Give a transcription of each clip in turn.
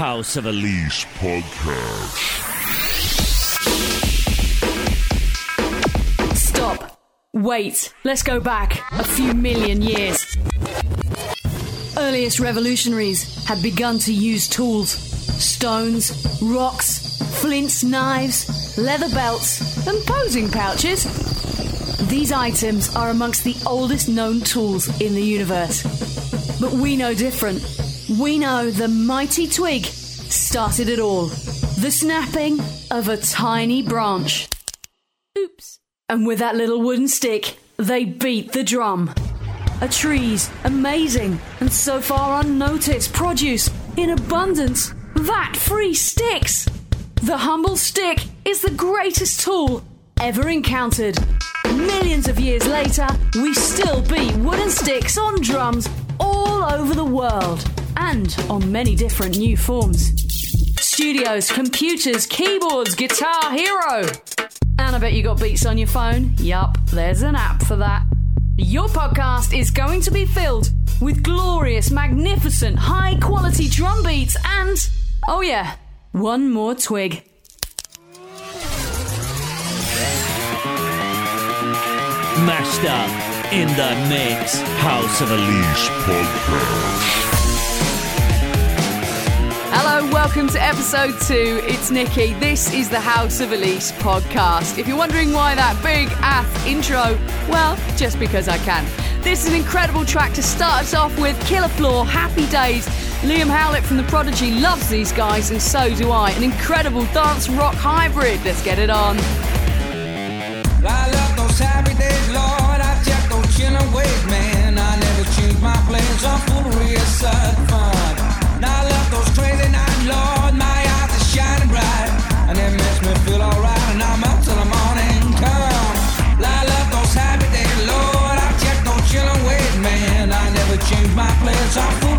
House of Elise podcast. Stop. Wait. Let's go back a few million years. Earliest revolutionaries had begun to use tools stones, rocks, flints, knives, leather belts, and posing pouches. These items are amongst the oldest known tools in the universe. But we know different. We know the mighty twig started it all. The snapping of a tiny branch. Oops. And with that little wooden stick, they beat the drum. A tree's amazing and so far unnoticed produce in abundance, that free sticks. The humble stick is the greatest tool ever encountered. Millions of years later, we still beat wooden sticks on drums all over the world and on many different new forms. Studios, computers, keyboards, Guitar Hero. And I bet you got beats on your phone. Yup, there's an app for that. Your podcast is going to be filled with glorious, magnificent, high quality drum beats and, oh yeah, one more twig. Mashed up in the mix. House of a Elise podcast. Hello, welcome to episode two. It's Nikki. This is the House of Elise podcast. If you're wondering why that big ath intro, well, just because I can. This is an incredible track to start us off with Killer Floor, Happy Days. Liam Howlett from The Prodigy loves these guys, and so do I. An incredible dance rock hybrid. Let's get it on. I love those happy days, Lord. I check those ways, man. I never change my plans. I'm foolery is such fun. Now I love those crazy nights, Lord. My eyes are shining bright, and it makes me feel alright. And I'm up till the morning come. I love those happy days, Lord. I check those chilling ways, man. I never change my plans. I'm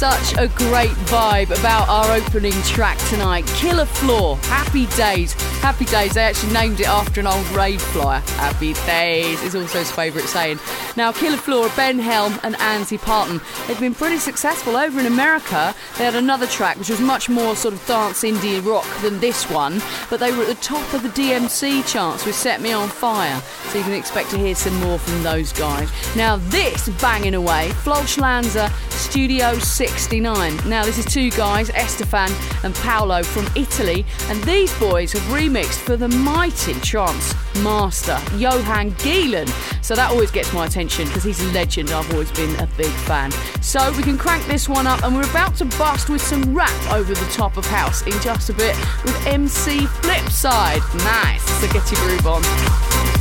such a great vibe about our opening track tonight. Killer Floor, Happy Days. Happy Days, they actually named it after an old rave flyer. Happy Days is also his favourite saying. Now, Killer Flora, Ben Helm and Ansley Parton, they've been pretty successful over in America. They had another track which was much more sort of dance indie rock than this one, but they were at the top of the DMC charts with Set Me On Fire. So you can expect to hear some more from those guys. Now, this banging away, Lanza Studio 69. Now, this is two guys, Estefan and Paolo from Italy, and these boys have remixed for the mighty trance master, Johan Gielen. So that always gets my attention because he's a legend. I've always been a big fan. So we can crank this one up, and we're about to bust with some rap over the top of house in just a bit with MC Flipside. Nice. So get your groove on.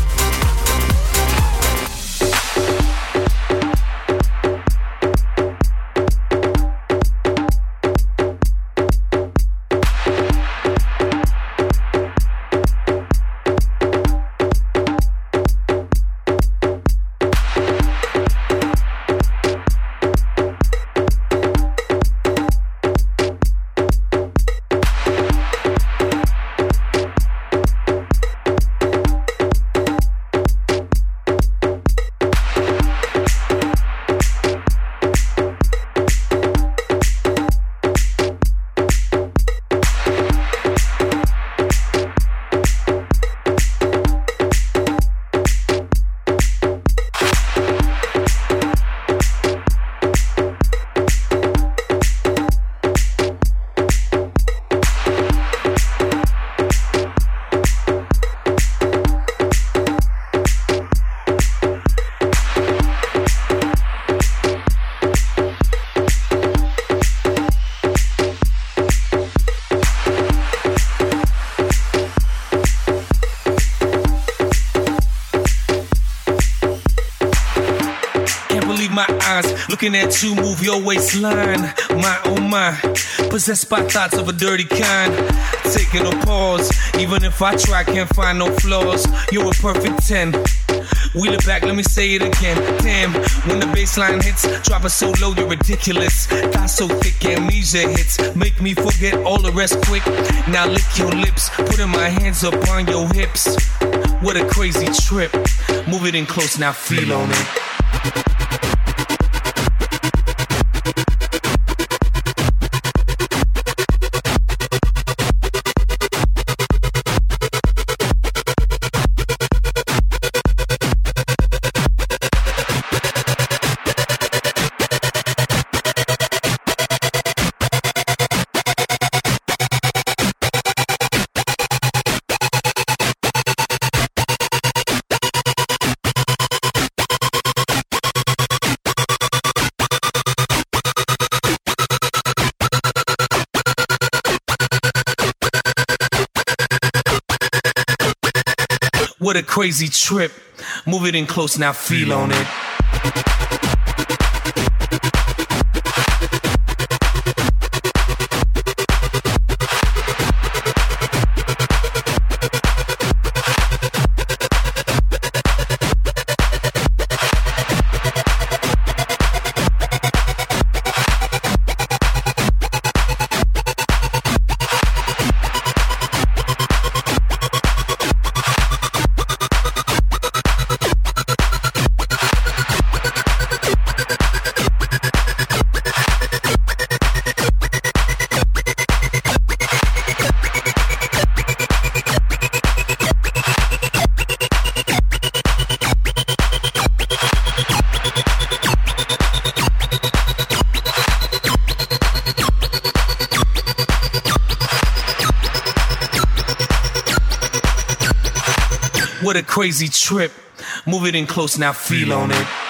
Looking at you move your waistline. My oh my, possessed by thoughts of a dirty kind. Taking a pause, even if I try, can't find no flaws. You're a perfect 10. Wheel it back, let me say it again. Damn, when the baseline hits, drop it so low, you're ridiculous. Thoughts so thick, amnesia hits. Make me forget all the rest quick. Now lick your lips, putting my hands up on your hips. What a crazy trip. Move it in close, now feel on it. Crazy trip. Move it in close now, feel on it. Crazy trip. Move it in close now, feel on it.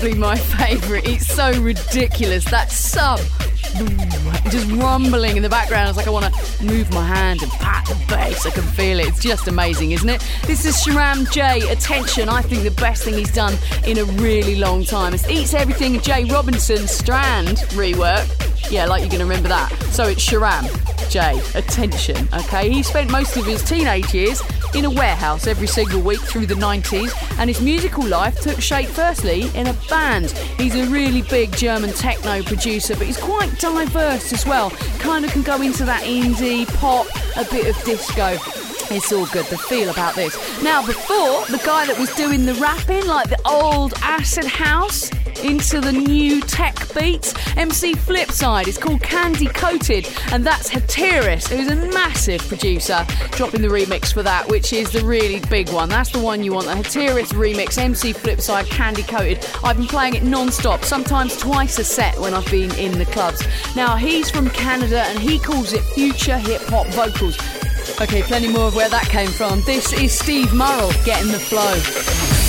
Probably my favourite. It's so ridiculous. That sub just rumbling in the background. It's like I want to move my hand and pat the bass. I can feel it. It's just amazing, isn't it? This is Sharam Jey Attention. I think the best thing he's done in a really long time. It's Eats Everything J. Robinson Strand rework. Yeah, like you're going to remember that. So it's Sharam Jey Attention. Okay, he spent most of his teenage years in a warehouse every single week through the 90s, and his musical life took shape firstly in a band. He's a really big German techno producer, but he's quite diverse as well. Kind of can go into that indie, pop, a bit of disco. It's all good, the feel about this. Now, before, the guy that was doing the rapping, like the old acid house, into the new tech beats. MC Flipside, it's called Candy Coated, and that's Hatiras, who's a massive producer, dropping the remix for that, which is the really big one. That's the one you want, the Hatiras remix, MC Flipside, Candy Coated. I've been playing it non stop, sometimes twice a set when I've been in the clubs. Now, he's from Canada and he calls it future hip hop vocals. Okay, plenty more of where that came from. This is Steve Murrell getting the flow.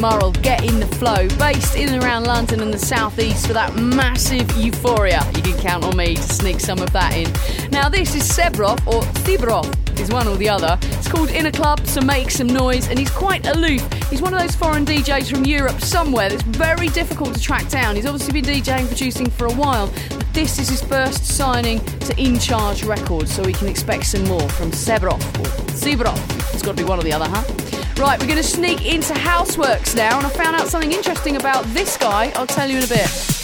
Murrell, Get in the Flow, based in and around London and the southeast for that massive euphoria. You can count on me to sneak some of that in. Now, this is Sebrov, or Thibrov, is one or the other. It's called In a Club so Make Some Noise, and he's quite aloof. He's one of those foreign DJs from Europe somewhere that's very difficult to track down. He's obviously been DJing producing for a while, but this is his first signing to In Charge Records, so we can expect some more from Sebrov, or Sebrov. It's got to be one or the other, huh? Right, we're going to sneak into Houseworks now, and I found out something interesting about this guy. I'll tell you in a bit.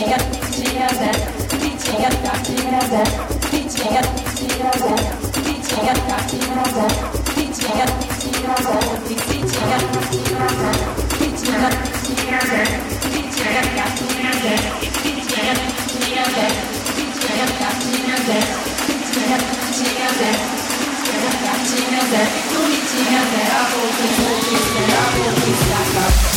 Yeah. Together, together, I will be, will be, I will.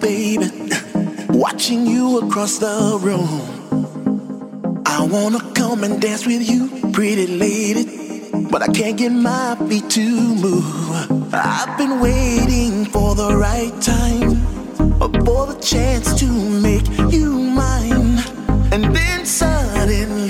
Baby. Watching you across the room. I wanna come and dance with you, pretty lady. But I can't get my feet to move. I've been waiting for the right time, uh, for the chance to make you mine. And then suddenly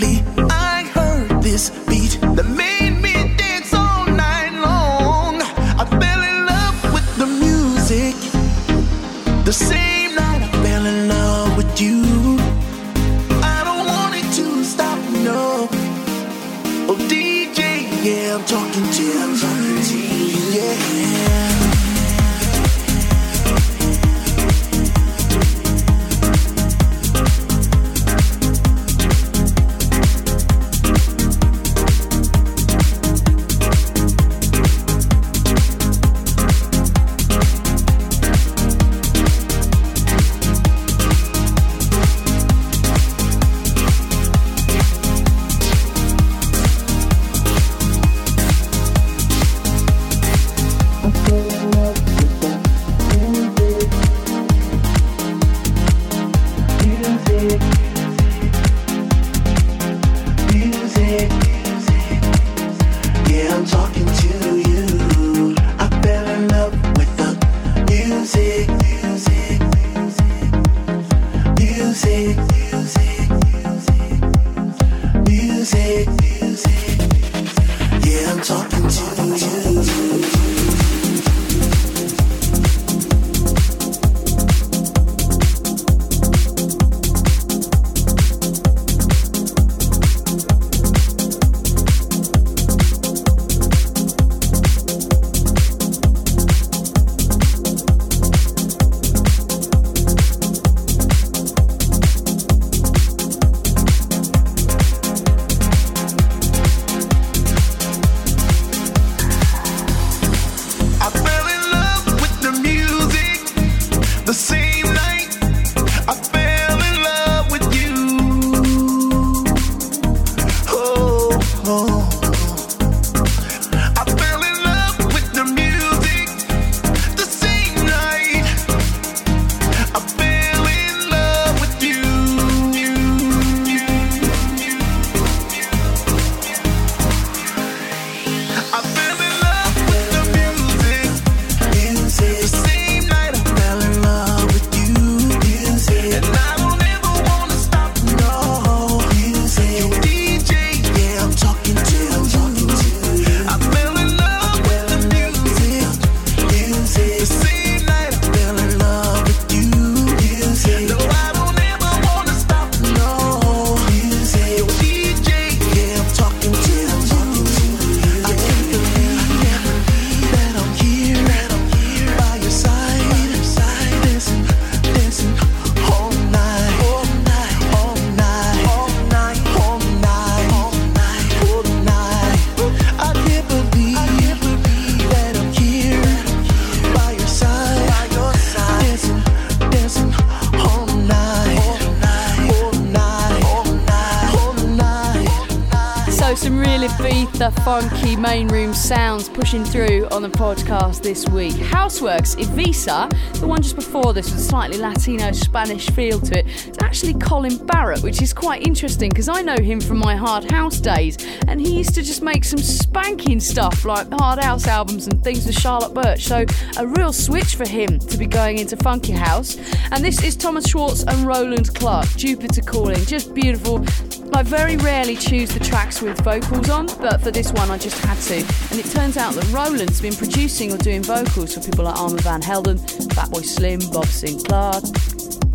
the funky main room sounds pushing through on the podcast this week. Houseworks, Ibiza, the one just before this with a slightly Latino Spanish feel to it. It's actually Colin Barratt, which is quite interesting because I know him from my hard house days, and he used to just make some spanking stuff like hard house albums and things with Charlotte Birch. So a real switch for him to be going into funky house. And this is Thomas Schwartz and Roland Clark, Jupiter Calling, just beautiful. I very rarely choose the tracks with vocals on, but for this one I just had to. And it turns out that Roland's been producing or doing vocals for people like Armand Van Helden, Fatboy Slim, Bob Sinclar.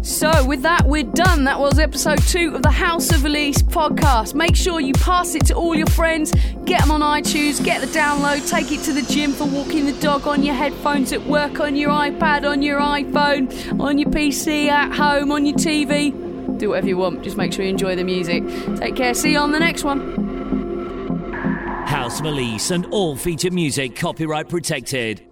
So, with that, we're done. That was episode two of the House of Elise podcast. Make sure you pass it to all your friends, get them on iTunes, get the download, take it to the gym for walking the dog on your headphones at work, on your iPad, on your iPhone, on your PC, at home, on your TV. Do whatever you want, just make sure you enjoy the music. Take care, see you on the next one. House of and all feature music copyright protected.